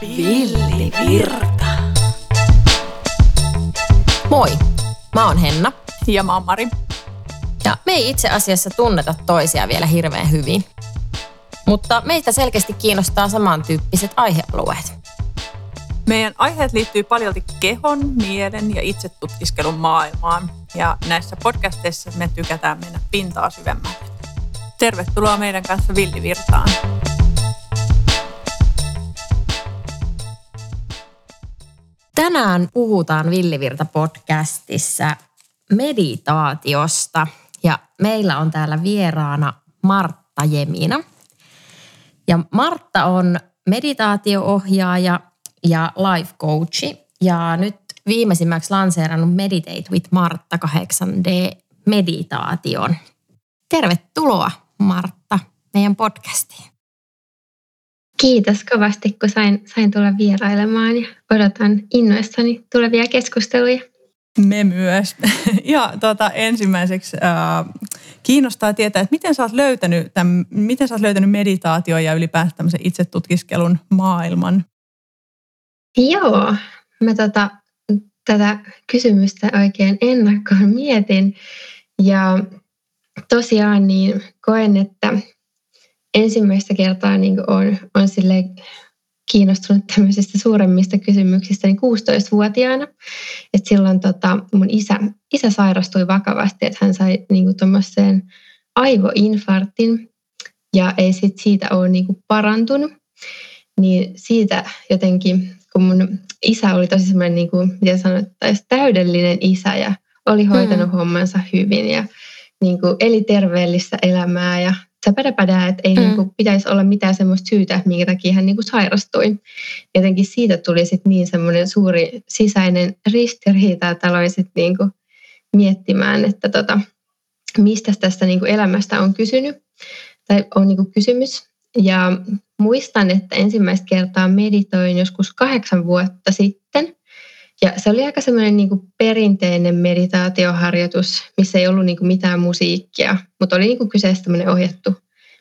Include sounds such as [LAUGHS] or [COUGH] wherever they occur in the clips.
Villivirta. Moi, mä oon Henna. Ja mä oon Mari. Ja me ei itse asiassa tunneta toisia vielä hirveän hyvin. Mutta meitä selkeästi kiinnostaa samantyyppiset aihealueet. Meidän aiheet liittyy paljolti kehon, mielen ja itsetutkiskelun maailmaan. Ja näissä podcasteissa me tykätään mennä pintaa syvemmälle. Tervetuloa meidän kanssa Villivirtaan. Tänään puhutaan Villivirta-podcastissa meditaatiosta ja meillä on täällä vieraana Martta Jemina. Ja Martta on meditaatioohjaaja ja life coachi ja nyt viimeisimmäksi lanseerannut Meditate with Martta 8D meditaation. Tervetuloa Martta meidän podcastiin. Kiitos kovasti, kun sain, sain tulla vierailemaan ja odotan innoissani tulevia keskusteluja. Me myös. [LAUGHS] Ja tuota, ensimmäiseksi äh, kiinnostaa tietää, että miten sä oot löytänyt, tämän, miten sä oot löytänyt meditaatio ja ylipäänsä tämmöisen itsetutkiskelun maailman? Joo, mä tota, tätä kysymystä oikein ennakkoon mietin ja tosiaan niin koen, että ensimmäistä kertaa niin on, on sille kiinnostunut tämmöisistä suuremmista kysymyksistä niin 16-vuotiaana. Et silloin tota, mun isä, isä sairastui vakavasti, että hän sai niin tuommoiseen aivoinfarktin ja ei sit siitä ole niin parantunut. Niin siitä jotenkin, kun mun isä oli tosi semmoinen, niin kuin, miten sanottaisiin, täydellinen isä ja oli hoitanut hmm. hommansa hyvin ja niin kuin eli terveellistä elämää ja säpädäpädää, että ei mm. niin kuin, pitäisi olla mitään semmoista syytä, minkä takia hän niin kuin sairastui. Jotenkin siitä tuli sitten niin semmoinen suuri sisäinen ristiriita, että aloin sitten niin kuin miettimään, että tota, mistä tästä niin kuin elämästä on kysynyt tai on niin kuin kysymys. Ja muistan, että ensimmäistä kertaa meditoin joskus kahdeksan vuotta sitten. Ja se oli aika semmoinen niin perinteinen meditaatioharjoitus, missä ei ollut niin kuin mitään musiikkia, mutta oli niin kuin kyseessä tämmöinen ohjattu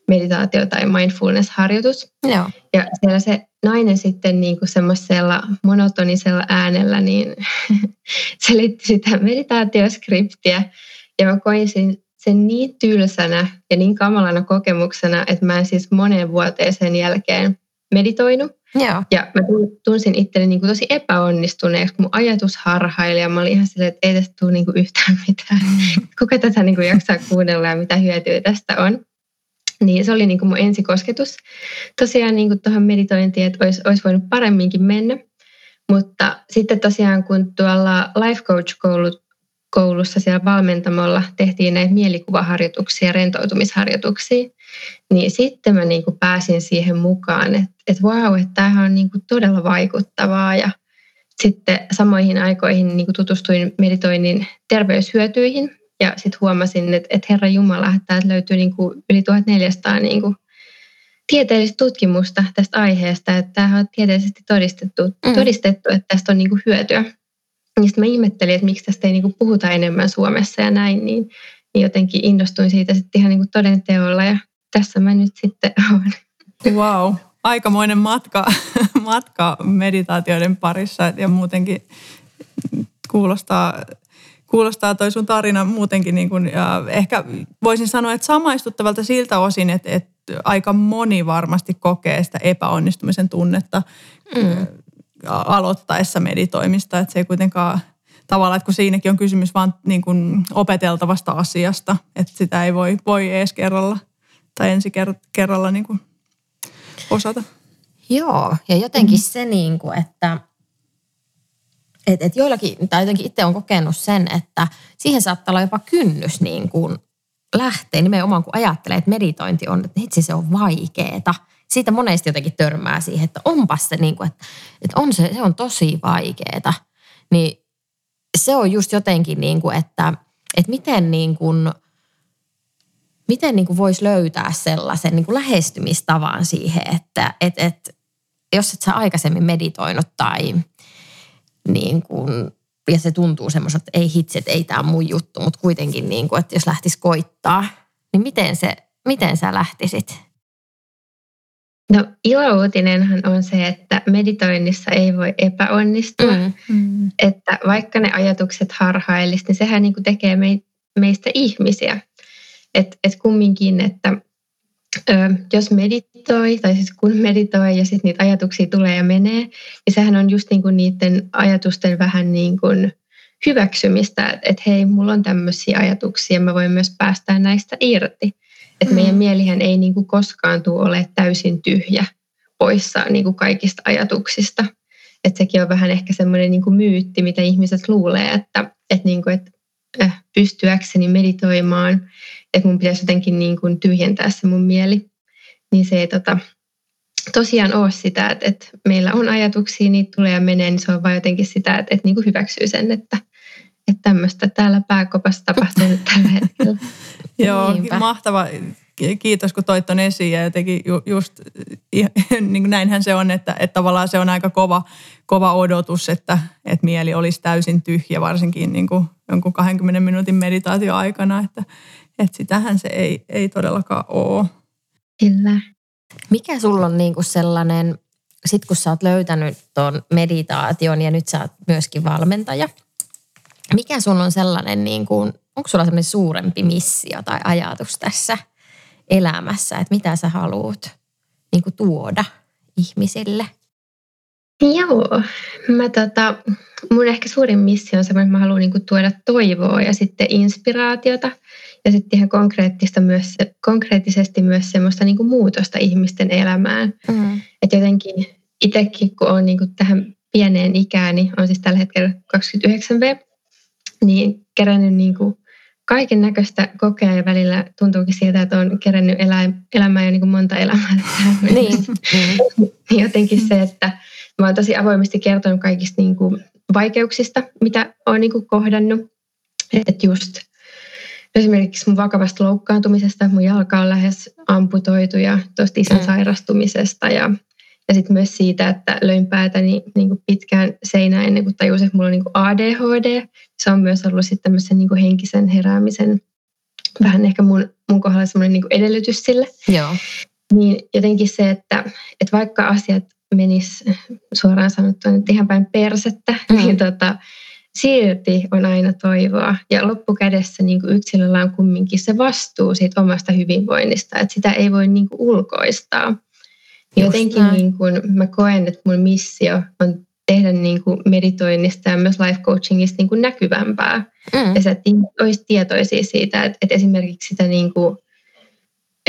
meditaatio- tai mindfulness-harjoitus. Joo. Ja siellä se nainen sitten niin kuin semmoisella monotonisella äänellä niin [LAUGHS] selitti sitä meditaatioskriptiä. Ja mä koin sen niin tylsänä ja niin kamalana kokemuksena, että mä en siis moneen vuoteen sen jälkeen meditoinut. Joo. Ja mä tunsin itteni niin tosi epäonnistuneeksi, kun mun ajatus harhaili ja mä olin ihan silleen, että ei tästä tule niin yhtään [LAUGHS] mitään. Kuka tätä niin kuin jaksaa kuunnella ja mitä hyötyä tästä on. Niin se oli niin kuin mun ensikosketus. Tosiaan niin kuin tuohon meditointiin, että olisi, olisi voinut paremminkin mennä. Mutta sitten tosiaan kun tuolla Life Coach-koulut koulussa siellä valmentamolla tehtiin näitä mielikuvaharjoituksia, rentoutumisharjoituksia, niin sitten mä niin kuin pääsin siihen mukaan, että, että vau, että tämähän on niin kuin todella vaikuttavaa ja sitten samoihin aikoihin niin kuin tutustuin meditoinnin terveyshyötyihin ja sitten huomasin, että, että Herra Jumala, että täältä löytyy niin kuin yli 1400 niin kuin tieteellistä tutkimusta tästä aiheesta, että tämä on tieteellisesti todistettu, mm. todistettu että tästä on niin kuin hyötyä. Niin sitten mä ihmettelin, että miksi tästä ei niin kuin puhuta enemmän Suomessa ja näin, niin, niin jotenkin innostuin siitä sitten ihan niin kuin todenteolla ja tässä mä nyt sitten [LAUGHS] olen. Wow, aikamoinen matka, [LAUGHS] matka meditaatioiden parissa ja muutenkin kuulostaa kuulostaa toi sun tarina muutenkin, niin kuin, ja ehkä voisin sanoa, että samaistuttavalta siltä osin, että, että aika moni varmasti kokee sitä epäonnistumisen tunnetta mm. Aloittaessa meditoimista, että se ei kuitenkaan tavallaan, että kun siinäkin on kysymys vaan niin kuin opeteltavasta asiasta, että sitä ei voi, voi edes kerralla tai ensi kerralla niin kuin osata. Joo, ja jotenkin mm. se, niin kuin, että et, et joillakin, tai jotenkin itse on kokenut sen, että siihen saattaa olla jopa kynnys niin kuin lähteä nimenomaan, kun ajattelee, että meditointi on, että itse se on vaikeeta. Siitä monesti jotenkin törmää siihen, että onpas se, niin kuin, että, että on se, se on tosi vaikeeta. Niin se on just jotenkin, niin kuin, että, että miten niin kuin, miten niin kuin voisi löytää sellaisen niin kuin lähestymistavan siihen, että et, et, jos et sä aikaisemmin meditoinut tai niin kuin, ja se tuntuu semmoiselta, että ei hitsi, että ei tämä mun juttu, mutta kuitenkin niin kuin, että jos lähtisi koittaa, niin miten, se, miten sä lähtisit? No ilouutinenhan on se, että meditoinnissa ei voi epäonnistua. Mm. Mm. Että vaikka ne ajatukset harhailisi, niin sehän niin kuin tekee meistä ihmisiä. Että et kumminkin, että ö, jos meditoi, tai siis kun meditoi ja sitten niitä ajatuksia tulee ja menee, niin sehän on just niin kuin niiden ajatusten vähän niin kuin hyväksymistä, että hei, mulla on tämmöisiä ajatuksia, mä voin myös päästää näistä irti. Että mm. meidän mielihän ei niin kuin koskaan tule ole täysin tyhjä poissa niin kuin kaikista ajatuksista. Että sekin on vähän ehkä semmoinen niin kuin myytti, mitä ihmiset luulee, että, että, niin kuin, että äh, pystyäkseni meditoimaan, että mun pitäisi jotenkin niin kuin tyhjentää se mun mieli. Niin se ei tota, tosiaan ole sitä, että, että meillä on ajatuksia, niitä tulee ja menee, niin se on vain jotenkin sitä, että, että niin kuin hyväksyy sen, että, että tämmöistä täällä pääkopassa tapahtuu nyt tällä hetkellä. [LAUGHS] Joo, Niinpä. mahtava. Kiitos, kun toit ton esiin ja jotenkin ju, just [LAUGHS] niin kuin näinhän se on, että, että tavallaan se on aika kova, kova odotus, että, että mieli olisi täysin tyhjä, varsinkin niin kuin jonkun 20 minuutin meditaatio aikana, että, että sitähän se ei, ei todellakaan ole. Kyllä. Mikä sulla on niin kuin sellainen, sit kun sä oot löytänyt ton meditaation ja nyt sä oot myöskin valmentaja, mikä sulla on sellainen, niin kuin, onko sulla sellainen suurempi missio tai ajatus tässä elämässä, että mitä sä haluat niin kuin tuoda ihmisille? Joo, mä tota, mun ehkä suurin missio on se, että mä haluan niin kuin tuoda toivoa ja sitten inspiraatiota ja sitten ihan konkreettista myös, konkreettisesti myös semmoista niin kuin muutosta ihmisten elämään. Mm. Että jotenkin itsekin, kun on niin kuin tähän pieneen ikään, niin on siis tällä hetkellä 29V, niin kerännyt niin kuin kaiken näköistä kokea ja välillä tuntuukin siltä, että on kerännyt elää, elämää jo niin kuin monta elämää. [LAUGHS] niin. niin. Jotenkin se, että mä oon tosi avoimesti kertonut kaikista niin kuin vaikeuksista, mitä olen niin kuin kohdannut. Että just esimerkiksi mun vakavasta loukkaantumisesta, mun jalka on lähes amputoitu ja tuosta isän mm. sairastumisesta ja ja sitten myös siitä, että löin päätäni niin kuin pitkään seinään ennen kuin tajusin, että mulla on niin kuin ADHD. Se on myös ollut sitten tämmöisen niin kuin henkisen heräämisen vähän ehkä mun, mun kohdalla semmoinen niin edellytys sille. Joo. Niin jotenkin se, että, että vaikka asiat menis suoraan sanottuna nyt ihan päin persettä, mm. niin tota, silti on aina toivoa. Ja loppukädessä niin kuin yksilöllä on kumminkin se vastuu siitä omasta hyvinvoinnista, että sitä ei voi niin kuin ulkoistaa. Jotenkin niin kuin mä koen, että mun missio on tehdä niin kuin meditoinnista ja myös life coachingista niin kuin näkyvämpää. Mm. Ja että olisi tietoisia siitä, että, että esimerkiksi sitä niin kuin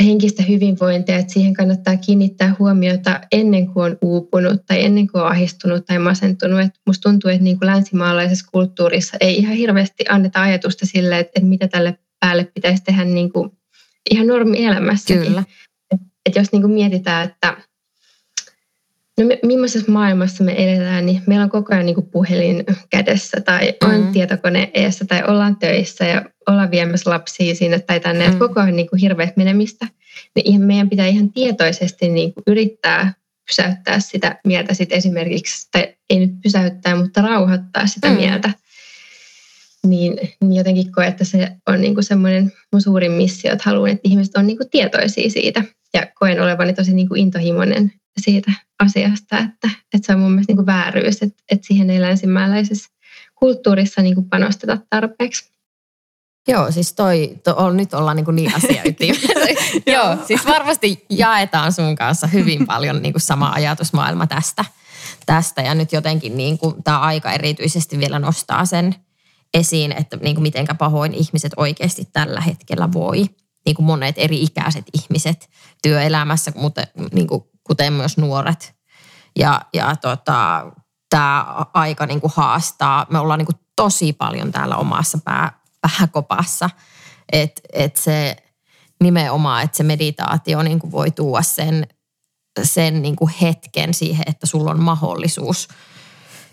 henkistä hyvinvointia, että siihen kannattaa kiinnittää huomiota ennen kuin on uupunut tai ennen kuin on ahistunut tai masentunut. Että musta tuntuu, että niin kuin länsimaalaisessa kulttuurissa ei ihan hirveästi anneta ajatusta sille, että, että mitä tälle päälle pitäisi tehdä niin kuin ihan normielämässäkin. Kyllä. Että jos niin kuin mietitään, että No me, millaisessa maailmassa me eletään, niin meillä on koko ajan niin kuin puhelin kädessä tai on mm-hmm. tietokone eessä tai ollaan töissä ja ollaan viemässä lapsia sinne tai tänne. Mm-hmm. Koko ajan niin kuin hirveät menemistä. Niin meidän pitää ihan tietoisesti niin kuin yrittää pysäyttää sitä mieltä sit esimerkiksi, tai ei nyt pysäyttää, mutta rauhoittaa sitä mm-hmm. mieltä. Niin, niin jotenkin koe, että se on niin kuin semmoinen mun suurin missio, että haluan, että ihmiset on niin kuin tietoisia siitä. Ja koen olevani tosi niin kuin intohimoinen siitä asiasta, että, että se on mun mielestä niin kuin vääryys, että, että siihen ei länsimäläisessä kulttuurissa niin kuin panosteta tarpeeksi. Joo, siis toi, to, on, nyt ollaan niin, kuin niin asiaytimessä. Joo, siis varmasti jaetaan sun kanssa hyvin paljon niin kuin sama ajatusmaailma tästä. tästä. Ja nyt jotenkin niin kuin, tämä aika erityisesti vielä nostaa sen esiin, että niin kuin mitenkä pahoin ihmiset oikeasti tällä hetkellä voi. Niin kuin monet eri ikäiset ihmiset työelämässä, mutta niin kuin kuten myös nuoret. Ja, ja tota, tämä aika niin kuin haastaa. Me ollaan niin kuin tosi paljon täällä omassa pää, pääkopassa. Että et se nimenomaan, että se meditaatio niin kuin voi tuoda sen, sen niin kuin hetken siihen, että sulla on mahdollisuus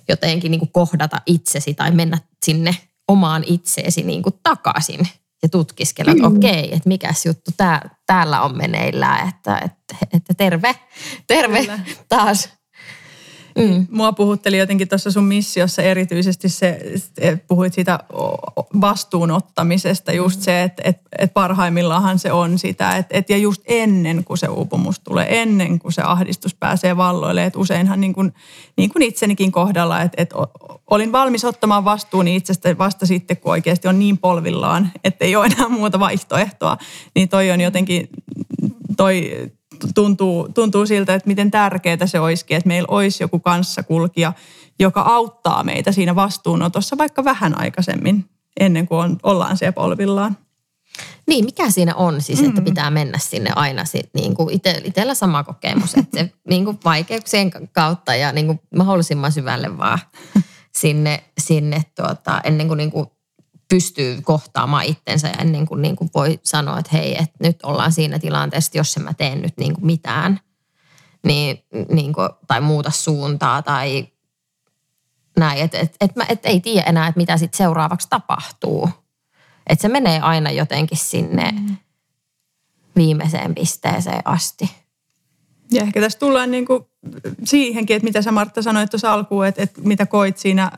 jotenkin niin kuin kohdata itsesi tai mennä sinne omaan itseesi niin kuin takaisin ja tutkiskella, että mm. okei, että mikäs juttu tää, täällä on meneillään, että, että, että terve, terve Kyllä. taas. Mm. Mua puhutteli jotenkin tuossa sun missiossa erityisesti se, että puhuit siitä vastuunottamisesta, just se, että et, et parhaimmillaan se on sitä, että et, ja just ennen kuin se uupumus tulee, ennen kuin se ahdistus pääsee valloille, että useinhan niin kuin, niin kuin itsenikin kohdalla, että et olin valmis ottamaan vastuun itsestä vasta sitten, kun oikeasti on niin polvillaan, että ei ole enää muuta vaihtoehtoa, niin toi on jotenkin, toi tuntuu, tuntuu siltä, että miten tärkeää se olisikin, että meillä olisi joku kanssakulkija, joka auttaa meitä siinä vastuunotossa vaikka vähän aikaisemmin, ennen kuin on, ollaan siellä polvillaan. Niin, mikä siinä on siis, että mm. pitää mennä sinne aina sit, niin kuin ite, itsellä sama kokemus, että se [LAUGHS] niin kuin vaikeuksien kautta ja niin kuin mahdollisimman syvälle vaan sinne, sinne tuota, ennen kuin, niin kuin pystyy kohtaamaan itsensä ja ennen kuin, niin kuin voi sanoa, että hei, että nyt ollaan siinä tilanteessa, että jos en mä teen nyt niin kuin mitään, niin, niin kuin, tai muuta suuntaa tai näin, että et, et, et ei tiedä enää, että mitä sitten seuraavaksi tapahtuu. Että se menee aina jotenkin sinne mm. viimeiseen pisteeseen asti. Ja ehkä tässä tullaan niin kuin siihenkin, että mitä sä Martta sanoit tuossa alkuun, että, että mitä koit siinä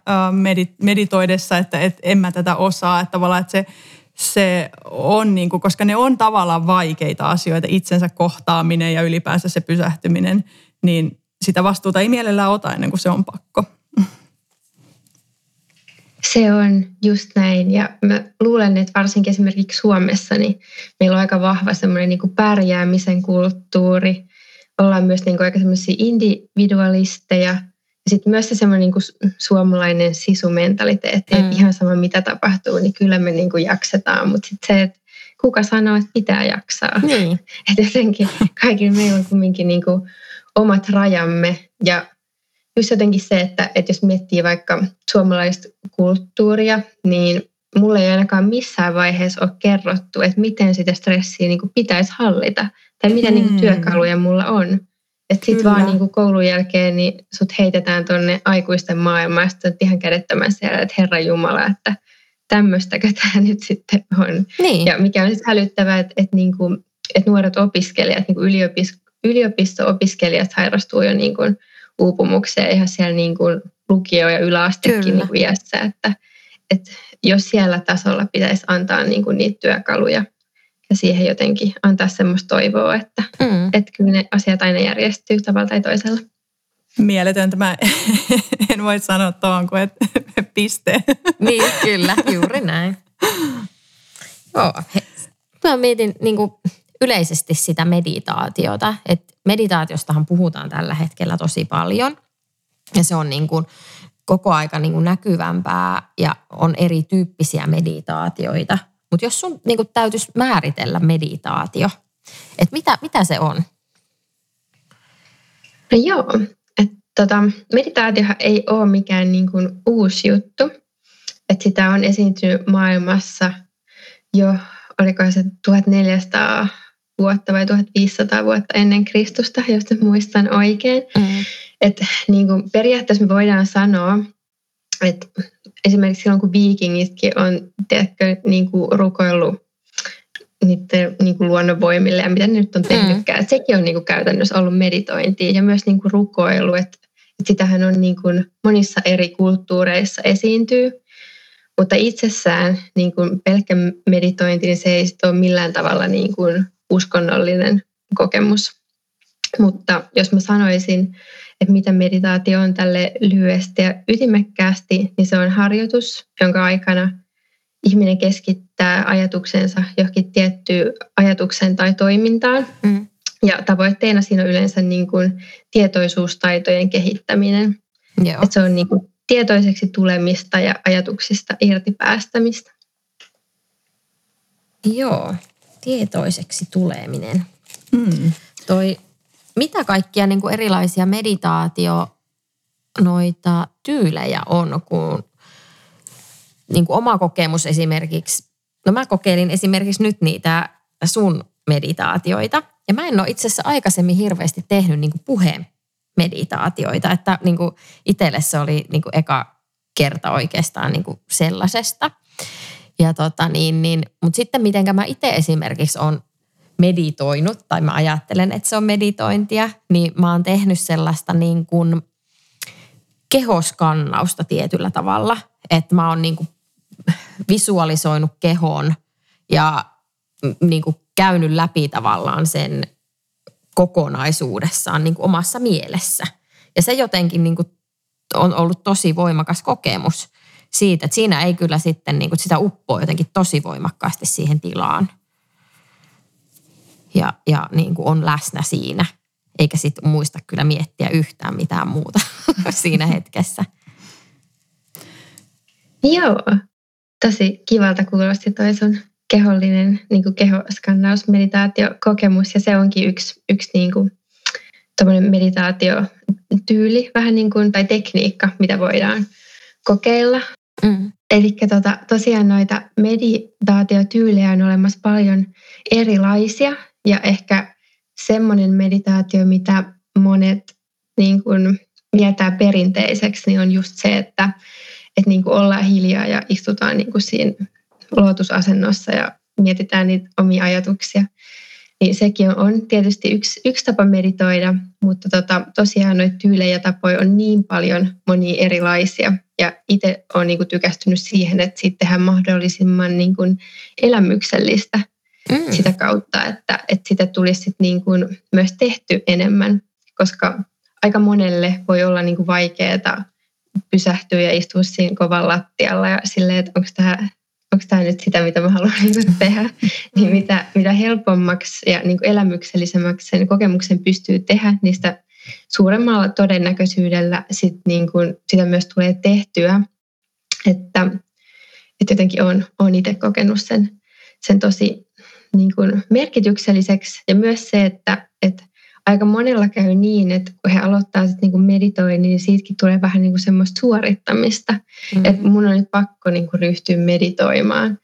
meditoidessa, että, että en mä tätä osaa, että tavallaan että se, se on, niin kuin, koska ne on tavallaan vaikeita asioita, itsensä kohtaaminen ja ylipäänsä se pysähtyminen, niin sitä vastuuta ei mielellään ota ennen kuin se on pakko. Se on just näin ja mä luulen, että varsinkin esimerkiksi Suomessa niin meillä on aika vahva semmoinen niin pärjäämisen kulttuuri – ollaan myös niin kuin aika semmoisia individualisteja. Ja sitten myös se semmoinen niin suomalainen sisumentaliteetti, mm. että ihan sama mitä tapahtuu, niin kyllä me niin kuin jaksetaan. Mutta sitten se, että kuka sanoo, että pitää jaksaa. Niin. [LAUGHS] että jotenkin kaikilla meillä on kumminkin niin kuin omat rajamme. Ja just jotenkin se, että, että jos miettii vaikka suomalaista kulttuuria, niin mulle ei ainakaan missään vaiheessa ole kerrottu, että miten sitä stressiä niin kuin pitäisi hallita tai mitä niin kuin hmm. työkaluja mulla on. Että sit vaan niin kuin koulun jälkeen niin sut heitetään tonne aikuisten maailmaan ja ihan kädettömän siellä, että Herra Jumala, että tämmöistäkö tämä [LAUGHS] nyt sitten on. Niin. Ja mikä on sitten hälyttävää, että, että, niin kuin, että nuoret opiskelijat, niin kuin yliopis, yliopisto-opiskelijat sairastuu jo niin kuin uupumukseen ihan siellä niin kuin lukio- ja yläastekin niin kuin iässä, että, että jos siellä tasolla pitäisi antaa niin kuin niitä työkaluja ja siihen jotenkin antaa semmoista toivoa, että, mm. että kyllä ne asiat aina järjestyy tavalla tai toisella. Mieletöntä. Mä [LAUGHS] en voi sanoa tuohon kuin, että [LAUGHS] piste. Niin, kyllä, [LAUGHS] juuri näin. Joo, mä mietin niin kuin yleisesti sitä meditaatiota. että meditaatiostahan puhutaan tällä hetkellä tosi paljon. Ja se on niin kuin koko aika niin kuin näkyvämpää ja on erityyppisiä meditaatioita. Mutta jos sun niin kuin täytyisi määritellä meditaatio, että mitä, mitä se on? No joo, että tota, meditaatiohan ei ole mikään niin kuin uusi juttu. Että sitä on esiintynyt maailmassa jo, oliko se 1400 vuotta vai 1500 vuotta ennen Kristusta, jos muistan oikein. Mm. Että niin kuin periaatteessa me voidaan sanoa, että esimerkiksi silloin kun viikingitkin on tiedätkö, niin kuin rukoillut niiden niin kuin luonnonvoimille ja mitä ne nyt on mm. tehnytkään. Mm. sekin on niin kuin käytännössä ollut meditointia ja myös niin kuin rukoilu, että, että sitähän on niin kuin monissa eri kulttuureissa esiintyy. Mutta itsessään niin kuin pelkkä meditointi, niin se ei ole millään tavalla niin kuin uskonnollinen kokemus. Mutta jos mä sanoisin, että mitä meditaatio on tälle lyhyesti ja ytimekkäästi, niin se on harjoitus, jonka aikana ihminen keskittää ajatuksensa johonkin tiettyyn ajatukseen tai toimintaan. Mm. Ja tavoitteena siinä on yleensä niin kuin tietoisuustaitojen kehittäminen. Joo. Että se on niin kuin tietoiseksi tulemista ja ajatuksista irti päästämistä. Joo, tietoiseksi tuleminen. Mm. Toi mitä kaikkia niin kuin erilaisia meditaatio noita tyylejä on, kun niin kuin oma kokemus esimerkiksi, no mä kokeilin esimerkiksi nyt niitä sun meditaatioita, ja mä en ole itse asiassa aikaisemmin hirveästi tehnyt niin puheen meditaatioita, että niin kuin itselle se oli niin kuin eka kerta oikeastaan niin kuin sellaisesta. Ja tota niin, niin, mutta sitten mitenkä mä itse esimerkiksi on meditoinut, tai mä ajattelen, että se on meditointia, niin mä oon tehnyt sellaista niin kuin kehoskannausta tietyllä tavalla. Että mä oon niin kuin visualisoinut kehon ja niin kuin käynyt läpi tavallaan sen kokonaisuudessaan niin kuin omassa mielessä. Ja se jotenkin niin kuin on ollut tosi voimakas kokemus siitä, että siinä ei kyllä sitten niin kuin sitä uppoa jotenkin tosi voimakkaasti siihen tilaan. Ja, ja niin kuin on läsnä siinä, eikä sitten muista kyllä miettiä yhtään mitään muuta [LAUGHS] siinä hetkessä. Joo, tosi kivalta kuulosti toi sun kehollinen niin kuin kehoskannaus, meditaatiokokemus ja se onkin yksi, yksi niin kuin, meditaatiotyyli vähän niin kuin, tai tekniikka, mitä voidaan kokeilla. Mm. Eli tota, tosiaan noita meditaatiotyylejä on olemassa paljon erilaisia ja ehkä semmoinen meditaatio, mitä monet niin kuin, mieltää perinteiseksi, niin on just se, että, että niin kuin ollaan hiljaa ja istutaan niin kuin siinä luotusasennossa ja mietitään niitä omia ajatuksia. Niin sekin on, on tietysti yksi, yksi tapa meditoida, mutta tota, tosiaan noita tyylejä ja tapoja on niin paljon monia erilaisia. Ja itse olen niin kuin tykästynyt siihen, että siitä tehdään mahdollisimman niin kuin elämyksellistä mm. sitä kautta, että, että sitä tulisi sit niin kuin myös tehty enemmän, koska aika monelle voi olla niin kuin vaikeaa pysähtyä ja istua siinä kovan lattialla ja silleen, että onko tämä onko tämä nyt sitä, mitä mä haluan niin tehdä, niin mitä, mitä helpommaksi ja niin kuin elämyksellisemmäksi sen kokemuksen pystyy tehdä, niistä suuremmalla todennäköisyydellä sit niin kuin sitä myös tulee tehtyä. Että, että jotenkin on, on itse kokenut sen, sen tosi niin kuin merkitykselliseksi ja myös se, että, että aika monella käy niin, että kun he aloittaa sitten niin meditoinnin, niin siitäkin tulee vähän niin kuin semmoista suorittamista. Mm-hmm. Että mun on nyt pakko niin kuin ryhtyä meditoimaan.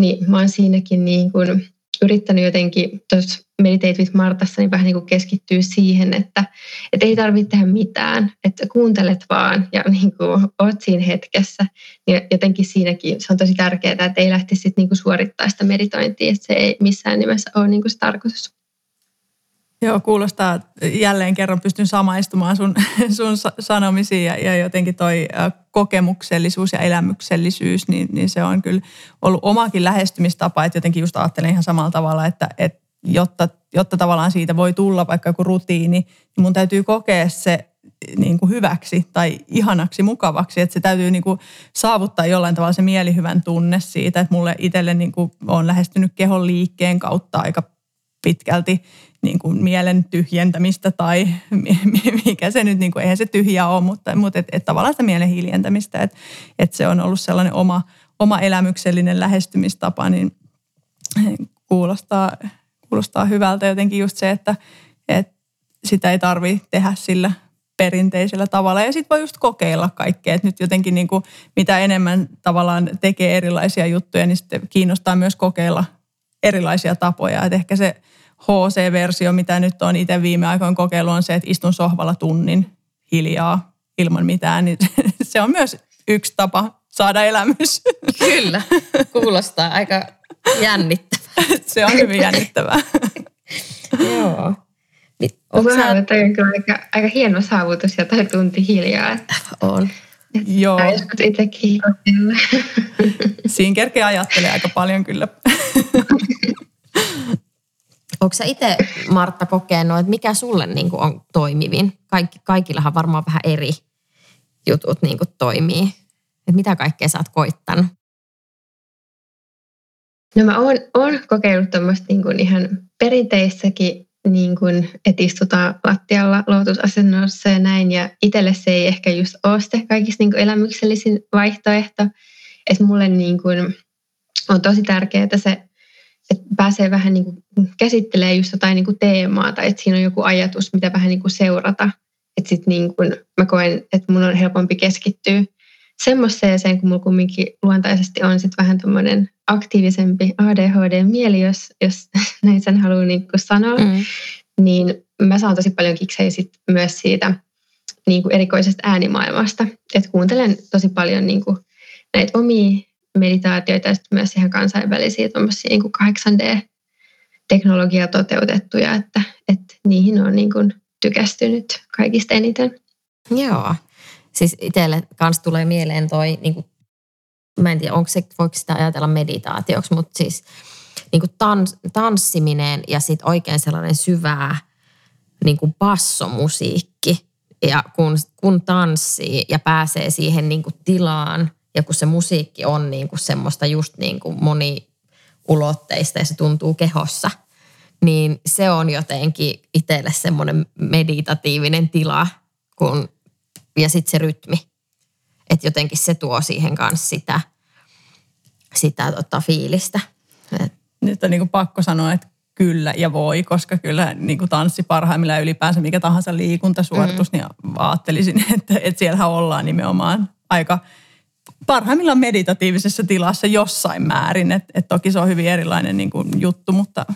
Niin mä oon siinäkin niin kuin yrittänyt jotenkin tuossa Meditate with Martassa niin vähän niin kuin keskittyä siihen, että, että ei tarvitse tehdä mitään, että kuuntelet vaan ja [LAUGHS] niin kuin oot siinä hetkessä. Niin jotenkin siinäkin se on tosi tärkeää, että ei lähtisi sit niin kuin suorittaa sitä meditointia, että se ei missään nimessä ole niin kuin se tarkoitus. Joo, kuulostaa jälleen kerran pystyn samaistumaan sun, [LAUGHS] sun sanomisiin ja, ja jotenkin toi kokemuksellisuus ja elämyksellisyys, niin, niin se on kyllä ollut omakin lähestymistapa, että jotenkin just ajattelen ihan samalla tavalla, että, että jotta, jotta tavallaan siitä voi tulla vaikka joku rutiini, niin mun täytyy kokea se niin kuin hyväksi tai ihanaksi, mukavaksi, että se täytyy niin kuin saavuttaa jollain tavalla se mielihyvän tunne siitä, että mulle itselle niin kuin on lähestynyt kehon liikkeen kautta aika pitkälti niin kuin mielen tyhjentämistä tai mikä se nyt, niin kuin, eihän se tyhjä ole, mutta, mutta et, et tavallaan sitä mielen hiljentämistä, että et se on ollut sellainen oma, oma elämyksellinen lähestymistapa, niin kuulostaa, kuulostaa hyvältä jotenkin just se, että, että sitä ei tarvitse tehdä sillä perinteisellä tavalla. Ja sitten voi just kokeilla kaikkea. että nyt jotenkin niin kuin, mitä enemmän tavallaan tekee erilaisia juttuja, niin sitten kiinnostaa myös kokeilla erilaisia tapoja. että ehkä se HC-versio, mitä nyt on itse viime aikoina kokeillut, on se, että istun sohvalla tunnin hiljaa ilman mitään. Niin [LAUGHS] se on myös yksi tapa saada elämys. [LAUGHS] Kyllä, kuulostaa aika jännittävää. [LAUGHS] se on hyvin jännittävää. Joo. Niin, Onko sä... on kyllä aika, aika hieno saavutus ja tai tunti hiljaa. Että... On. Joo. joskus itsekin Siinä kerkee ajattelee aika paljon kyllä. Onko sä itse, Martta, kokenut, että mikä sulle niin kuin on toimivin? Kaikki, kaikillahan varmaan vähän eri jutut niin kuin toimii. Että mitä kaikkea sä oot koittanut? No mä oon, oon kokeillut tämmöistä niin kuin ihan perinteissäkin, niin kuin, että istutaan lattialla lootusasennossa ja näin. Ja itselle se ei ehkä just ole se kaikista niin kuin elämyksellisin vaihtoehto. Että mulle niin kuin, on tosi tärkeää se että pääsee vähän niin kuin käsittelee just jotain niin kuin teemaa tai että siinä on joku ajatus, mitä vähän niin kuin seurata. Että sitten niin kuin mä koen, että mun on helpompi keskittyä semmoiseen, kun mulla kumminkin luontaisesti on sitten vähän tämmöinen aktiivisempi ADHD-mieli, jos, jos [LAUGHS] näin sen haluaa niin kuin sanoa, mm. niin mä saan tosi paljon kiksejä sit myös siitä niin kuin erikoisesta äänimaailmasta. Että kuuntelen tosi paljon niin kuin näitä omia meditaatioita ja sitten myös ihan kansainvälisiä niin kuin 8D-teknologiaa toteutettuja, että, että niihin on niin kuin tykästynyt kaikista eniten. Joo. Siis itselle kanssa tulee mieleen toi, niin kuin, mä en tiedä, onko se, voiko sitä ajatella meditaatioksi, mutta siis niin kuin tans, tanssiminen ja sitten oikein sellainen syvää niin kuin bassomusiikki. Ja kun, kun tanssii ja pääsee siihen niin kuin tilaan ja kun se musiikki on niin kuin semmoista just niin kuin moniulotteista ja se tuntuu kehossa, niin se on jotenkin itselle semmoinen meditatiivinen tila kun, ja sitten se rytmi. Että jotenkin se tuo siihen kanssa sitä, sitä tota fiilistä. Et nyt on niin kuin pakko sanoa, että kyllä ja voi, koska kyllä niin kuin tanssi parhaimmillaan ylipäänsä mikä tahansa liikuntasuoritus, mm. niin ajattelisin, [LAUGHS] että, että siellähän ollaan nimenomaan aika parhaimmillaan meditatiivisessa tilassa jossain määrin. että että toki se on hyvin erilainen niin kuin juttu, mutta...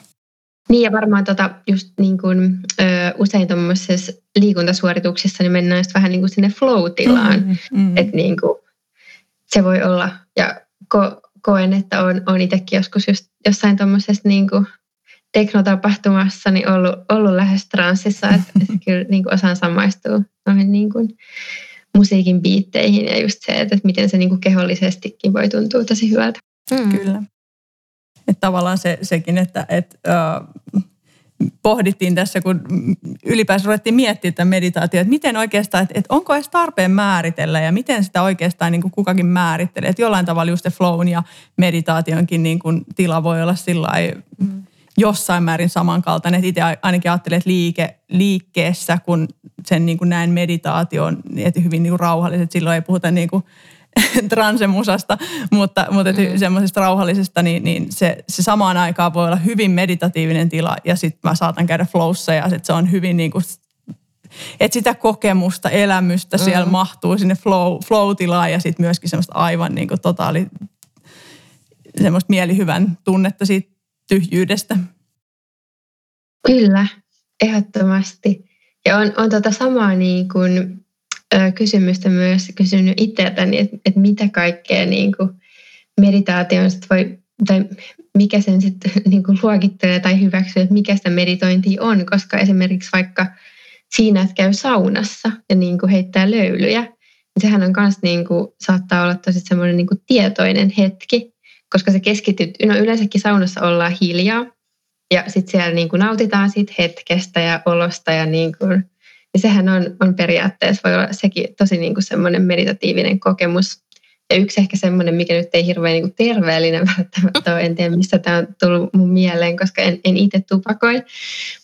Niin ja varmaan tota, just niin kuin, ö, usein tuommoisessa liikuntasuorituksessa niin mennään vähän niin kuin sinne flow-tilaan. Mm, mm. Että niin kuin, se voi olla, ja ko, koen, että on, on itsekin joskus just jossain tuommoisessa niin teknotapahtumassa niin ollut, ollut lähes transsissa, että, että kyllä niin kuin osaan samaistua noihin niin kuin musiikin biitteihin ja just se, että, että miten se niin kuin kehollisestikin voi tuntua tosi hyvältä. Mm. Kyllä. Että tavallaan se, sekin, että, että uh, pohdittiin tässä, kun ylipäänsä ruvettiin miettiä tätä meditaatiota, että miten oikeastaan, että, että onko edes tarpeen määritellä ja miten sitä oikeastaan niin kuin kukakin määrittelee. Että jollain tavalla just se flown ja meditaationkin niin kuin tila voi olla sillä mm. Jossain määrin samankaltainen. Itse ainakin ajattelen, että liike, liikkeessä, kun sen niin kuin näen meditaation, että hyvin niin kuin rauhalliset, silloin ei puhuta niin kuin [LAUGHS] transemusasta, mutta, mutta mm. semmoisesta rauhallisesta, niin, niin se, se samaan aikaan voi olla hyvin meditatiivinen tila ja sitten mä saatan käydä flowssa ja sit se on hyvin niin kuin, että sitä kokemusta, elämystä mm. siellä mahtuu sinne flow, flow-tilaan ja sitten myöskin semmoista aivan niin kuin totaali, semmoista mielihyvän tunnetta siitä tyhjyydestä. Kyllä, ehdottomasti. Ja on, on tota samaa niin kuin kysymystä myös kysynyt itseltäni, että, että mitä kaikkea niin kuin meditaation sit voi, tai mikä sen sitten [LAUGHS] niin kuin luokittelee tai hyväksyy, että mikä sitä meditointia on, koska esimerkiksi vaikka siinä, että käy saunassa ja niin kuin heittää löylyjä, niin sehän on myös niin kuin, saattaa olla tosi semmoinen niin kuin tietoinen hetki, koska se keskityt, no yleensäkin saunassa ollaan hiljaa ja sitten siellä niin kuin nautitaan siitä hetkestä ja olosta ja niin kuin, niin sehän on, on periaatteessa, voi olla sekin tosi niin kuin semmoinen meditatiivinen kokemus. Ja yksi ehkä semmoinen, mikä nyt ei hirveän niin terveellinen välttämättä ole, en tiedä mistä tämä on tullut mun mieleen, koska en, en itse tupakoin,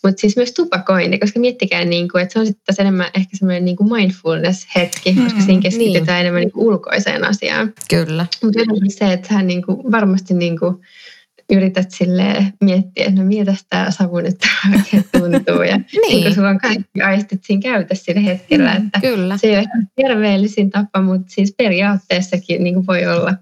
mutta siis myös tupakointi, koska miettikää, niin kuin, että se on sitten enemmän ehkä semmoinen niin kuin mindfulness-hetki, mm, koska siinä keskitytään niin. enemmän niin kuin ulkoiseen asiaan. Kyllä. Mutta se, että hän niin kuin, varmasti niin kuin, yrität sille miettiä, että no miltä tämä savu nyt oikein tuntuu. Ja [LAUGHS] niin. niin sulla on kaikki aistit siinä käytössä sillä hetkellä. Mm, että Kyllä. Se ei ole terveellisin tapa, mutta siis periaatteessakin niin kuin voi olla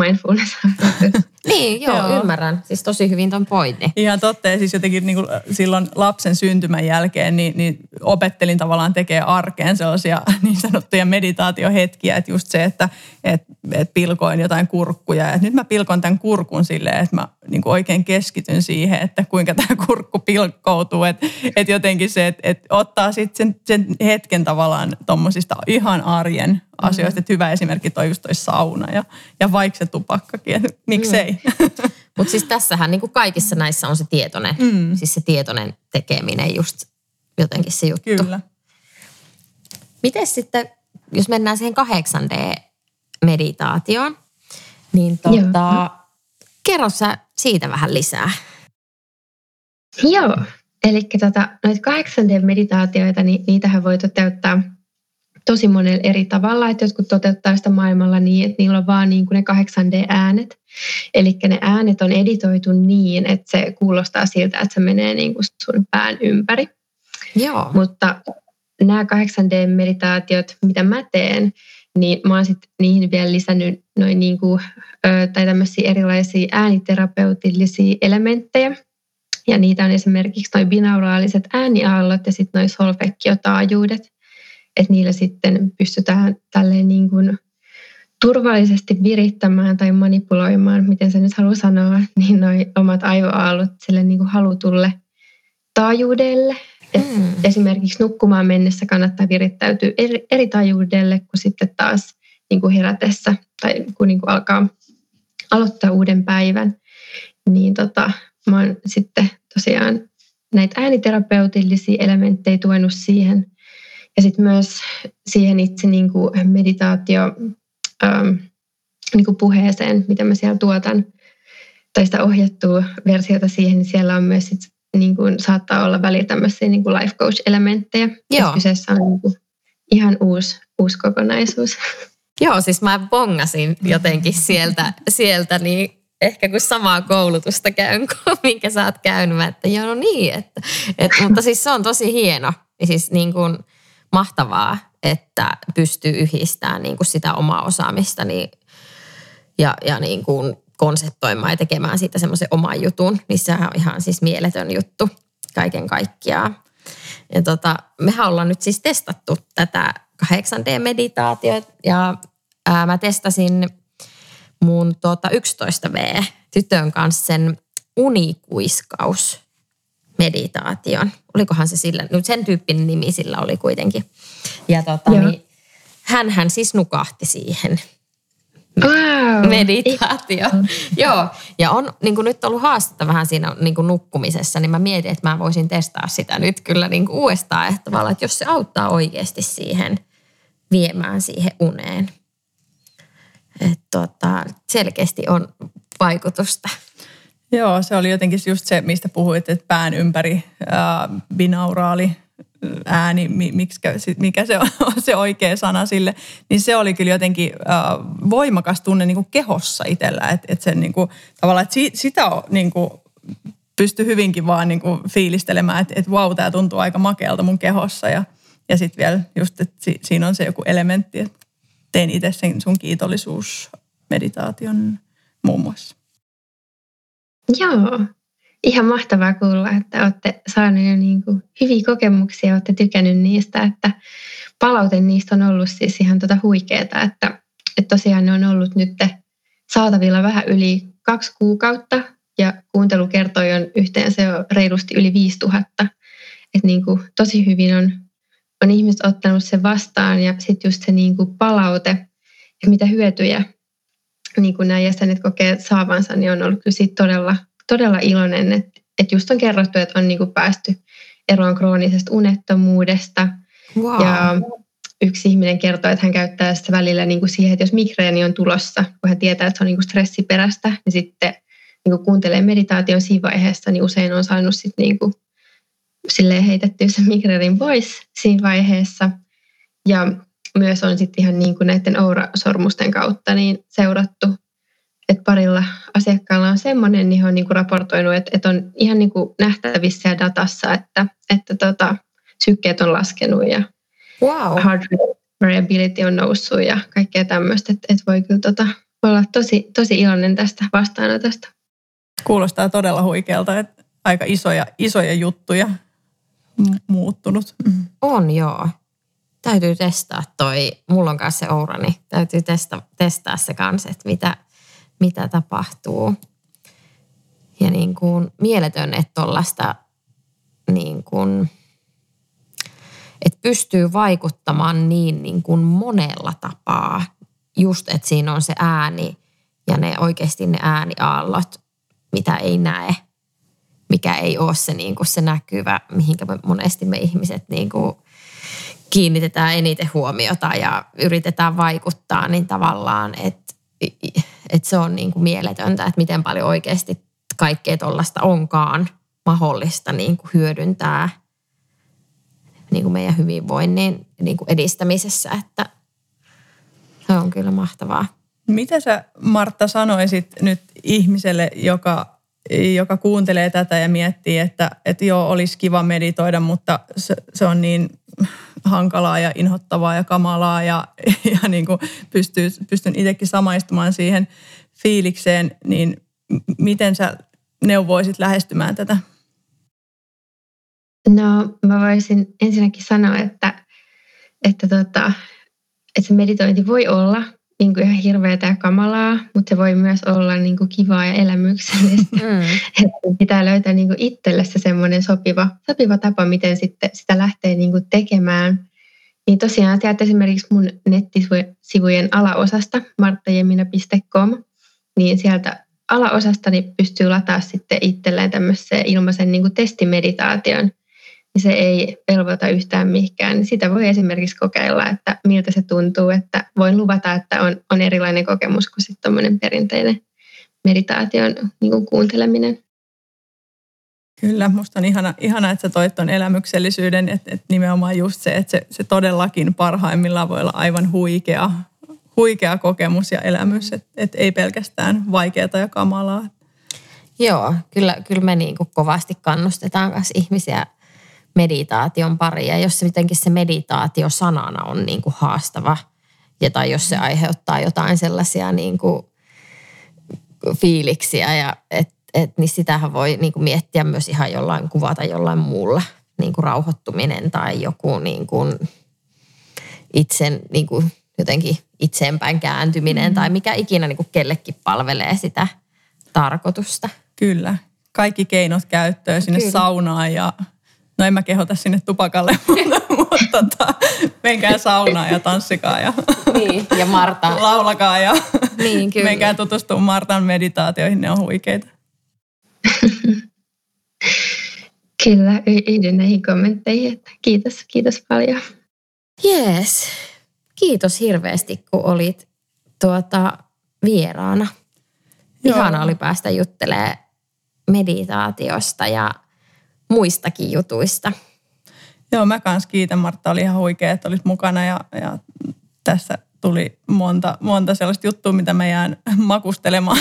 mindfulness. [LAUGHS] niin, [LAUGHS] joo, joo, ymmärrän. Siis tosi hyvin ton pointti. Ihan totta. Ja siis jotenkin niin kuin silloin lapsen syntymän jälkeen niin, niin opettelin tavallaan tekee arkeen sellaisia [LAUGHS] niin sanottuja meditaatiohetkiä. Että just se, että et, et pilkoin jotain kurkkuja. Et nyt mä pilkon tämän kurkun silleen, että mä niin kuin oikein keskityn siihen, että kuinka tämä kurkku pilkkoutuu. Että et jotenkin se, että et ottaa sitten sen, sen hetken tavallaan tuommoisista ihan arjen asioista. Mm. Että hyvä esimerkki toi just toi sauna ja, ja vaikka se tupakkakin, että miksei. Mm. [LAUGHS] Mutta siis tässähän niin kuin kaikissa näissä on se tietoinen, mm. siis se tietoinen tekeminen just jotenkin se juttu. Kyllä. Miten sitten, jos mennään siihen 8D-meditaatioon, niin tota, kerro sä siitä vähän lisää. Joo, eli tota, noita 8D-meditaatioita, niin niitähän voi toteuttaa – tosi monella eri tavalla, että jotkut toteuttaa sitä maailmalla niin, että niillä on vaan niin kuin ne 8D-äänet. Eli ne äänet on editoitu niin, että se kuulostaa siltä, että se menee niin kuin sun pään ympäri. Joo. Mutta nämä 8D-meditaatiot, mitä mä teen, niin mä oon sitten niihin vielä lisännyt noin niin kuin, tai tämmöisiä erilaisia ääniterapeutillisia elementtejä. Ja niitä on esimerkiksi noin binauraaliset ääniaallot ja sitten noin solfekkiotaajuudet että niillä sitten pystytään tälleen niin kuin turvallisesti virittämään tai manipuloimaan, miten se nyt haluaa sanoa, [LAUGHS] niin noin omat aivoaallot sille niin kuin halutulle taajuudelle. Et mm. Esimerkiksi nukkumaan mennessä kannattaa virittäytyä eri, eri taajuudelle kuin sitten taas niin kuin herätessä tai kun niin kuin alkaa aloittaa uuden päivän. Niin tota, mä oon sitten tosiaan näitä ääniterapeutillisia elementtejä tuonut siihen. Ja sitten myös siihen itse niin kuin meditaatio ähm, niin kuin puheeseen, mitä mä siellä tuotan, tai sitä ohjattua versiota siihen, niin siellä on myös sit, niin kuin, saattaa olla välillä tämmöisiä niin kuin life coach-elementtejä. Joo. Kyseessä on niin kuin, ihan uusi, uusi kokonaisuus. Joo, siis mä bongasin jotenkin sieltä, sieltä niin ehkä kun samaa koulutusta käyn kuin [LAUGHS] minkä sä oot käynyt. Että joo, no niin. Että, et, mutta siis se on tosi hieno. Siis niin kuin mahtavaa, että pystyy yhdistämään niin kuin sitä omaa osaamista niin, ja, ja niin kuin konseptoimaan ja tekemään siitä semmoisen oman jutun. Niin sehän on ihan siis mieletön juttu kaiken kaikkiaan. Ja tota, mehän ollaan nyt siis testattu tätä 8D-meditaatiota ja ää, mä testasin mun tota 11V tytön kanssa sen unikuiskaus meditaation. Olikohan se sillä, nyt sen tyyppinen nimi sillä oli kuitenkin. Ja tota, niin, hän, hän siis nukahti siihen wow. meditaatio. Joo, ja on niin kuin nyt ollut haastetta vähän siinä niin kuin nukkumisessa, niin mä mietin, että mä voisin testaa sitä nyt kyllä niin kuin uudestaan, että, tavallaan, että jos se auttaa oikeasti siihen viemään siihen uneen. Että tota, selkeästi on vaikutusta. Joo, se oli jotenkin just se, mistä puhuit, että pään ympäri ää, binauraali ääni, mikä se [LAUGHS] on se oikea sana sille, niin se oli kyllä jotenkin äh, voimakas tunne niin kuin kehossa itsellä. Että et sen niin kuin, tavallaan, että si, sitä on, niin kuin, pystyi hyvinkin vaan niin kuin fiilistelemään, että, että vau, tämä tuntuu aika makealta mun kehossa. Ja, ja sitten vielä just, että si, siinä on se joku elementti, että tein itse sen sun kiitollisuusmeditaation muun muassa. Joo, ihan mahtavaa kuulla, että olette saaneet jo niin kuin hyviä kokemuksia, olette tykännyt niistä, että palaute niistä on ollut siis ihan tota huikeeta, että, että tosiaan ne on ollut nyt saatavilla vähän yli kaksi kuukautta ja kuuntelukertoja on yhteensä jo reilusti yli 5000. Että niin kuin tosi hyvin on, on ihmiset ottanut sen vastaan ja sitten just se niin kuin palaute ja mitä hyötyjä niin kuin nämä jäsenet kokee saavansa, niin on ollut kyllä siitä todella todella iloinen, että, että just on kerrottu, että on niin kuin päästy eroon kroonisesta unettomuudesta. Wow. Ja yksi ihminen kertoo, että hän käyttää sitä välillä niin kuin siihen, että jos migreeni on tulossa, kun hän tietää, että se on niin kuin stressiperäistä, niin sitten niin kuin kuuntelee meditaation siinä vaiheessa, niin usein on saanut sitten niin kuin silleen heitettyä sen migreenin pois siinä vaiheessa. Ja myös on sitten ihan niin kuin näiden aura-sormusten kautta niin seurattu että parilla asiakkaalla on semmoinen, niin he on niin kuin raportoinut, että, että on ihan niin kuin nähtävissä ja datassa, että, että tota, sykkeet on laskenut ja wow. heart variability on noussut ja kaikkea tämmöistä, että, että voi kyllä tota, olla tosi, tosi iloinen tästä vastaanotosta. Kuulostaa todella huikealta, että aika isoja, isoja juttuja muuttunut. On joo. Täytyy testaa toi, mulla on kanssa se Oura, niin täytyy testa, testaa se kanssa, että mitä, mitä tapahtuu. Ja niin kuin mieletön, että tuollaista niin kuin, että pystyy vaikuttamaan niin, niin kuin monella tapaa. Just, että siinä on se ääni ja ne oikeasti ne ääniaallot, mitä ei näe, mikä ei ole se, niin kuin se näkyvä, mihinkä monesti me ihmiset niin kuin kiinnitetään eniten huomiota ja yritetään vaikuttaa, niin tavallaan, että että se on niin kuin mieletöntä, että miten paljon oikeasti kaikkea tuollaista onkaan mahdollista niin kuin hyödyntää niin kuin meidän hyvinvoinnin niin kuin edistämisessä, että se on kyllä mahtavaa. Mitä sä Martta sanoisit nyt ihmiselle, joka, joka kuuntelee tätä ja miettii, että, että joo, olisi kiva meditoida, mutta se, se on niin hankalaa ja inhottavaa ja kamalaa ja, [LAUGHS] ja niin kuin pystyy, pystyn itsekin samaistumaan siihen fiilikseen, niin miten sä neuvoisit lähestymään tätä? No mä voisin ensinnäkin sanoa, että, että, tota, että se meditointi voi olla niin kuin ihan hirveätä ja kamalaa, mutta se voi myös olla niin kuin kivaa ja elämyksellistä. Mm. Että [LAUGHS] pitää löytää niin kuin itselle se semmoinen sopiva, sopiva tapa, miten sitten sitä lähtee niin kuin tekemään. Niin tosiaan sieltä esimerkiksi mun nettisivujen alaosasta marttajemina.com, niin sieltä alaosastani pystyy lataa sitten itselleen tämmöisen ilmaisen niin kuin testimeditaation, niin se ei velvoita yhtään mihinkään. Niin sitä voi esimerkiksi kokeilla, että miltä se tuntuu, että voin luvata, että on, on erilainen kokemus kuin sitten perinteinen meditaation niin kuin kuunteleminen. Kyllä, musta on ihana, ihana että sä toit tuon elämyksellisyyden, että, että nimenomaan just se, että se, se todellakin parhaimmillaan voi olla aivan huikea, huikea kokemus ja elämys, että, että ei pelkästään vaikeaa ja kamalaa. Joo, kyllä, kyllä me niin kovasti kannustetaan myös ihmisiä meditaation pariin. Ja jos se mitenkin se meditaatio sanana on niin kuin haastava, ja tai jos se aiheuttaa jotain sellaisia niin kuin fiiliksiä, ja et, et, niin sitähän voi niin kuin miettiä myös ihan jollain kuvata jollain muulla, niin kuin rauhoittuminen tai joku niin kuin itsen niin kuin jotenkin itseenpäin kääntyminen mm. tai mikä ikinä niin kuin kellekin palvelee sitä tarkoitusta. Kyllä. Kaikki keinot käyttöön sinne Kyllä. saunaan ja no en mä kehota sinne tupakalle, [LAUGHS] mutta, mutta tota, menkää saunaan ja tanssikaa ja, [LAUGHS] niin, ja Marta. laulakaa ja niin, kyllä. menkää tutustumaan Martan meditaatioihin, ne on huikeita. [LAUGHS] Kyllä, yhdyn näihin kommentteihin. Että kiitos, kiitos paljon. Jees, kiitos hirveästi kun olit tuota vieraana. Joo. Ihana oli päästä juttelemaan meditaatiosta ja muistakin jutuista. Joo, mä kans kiitän Martta, oli ihan huikea, että olit mukana ja, ja tässä tuli monta, monta sellaista juttua, mitä mä jään [LAUGHS] makustelemaan.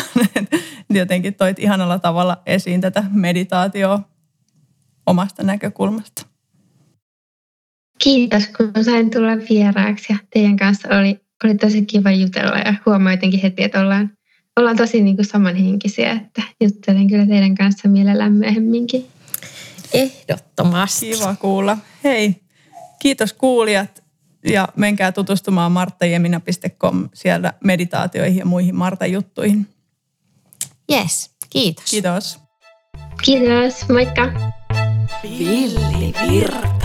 [LAUGHS] Jotenkin toit ihanalla tavalla esiin tätä meditaatioa omasta näkökulmasta. Kiitos, kun sain tulla vieraaksi ja teidän kanssa oli, oli tosi kiva jutella ja huomaa jotenkin heti, että ollaan, ollaan tosi niin kuin samanhenkisiä, että juttelen kyllä teidän kanssa mielellään myöhemminkin. Ehdottomasti. Kiva kuulla. Hei, kiitos kuulijat ja menkää tutustumaan marttajemina.com siellä meditaatioihin ja muihin Marta-juttuihin. Yes, kiitos. Kiitos. Kiitos, moikka. Villi Virta.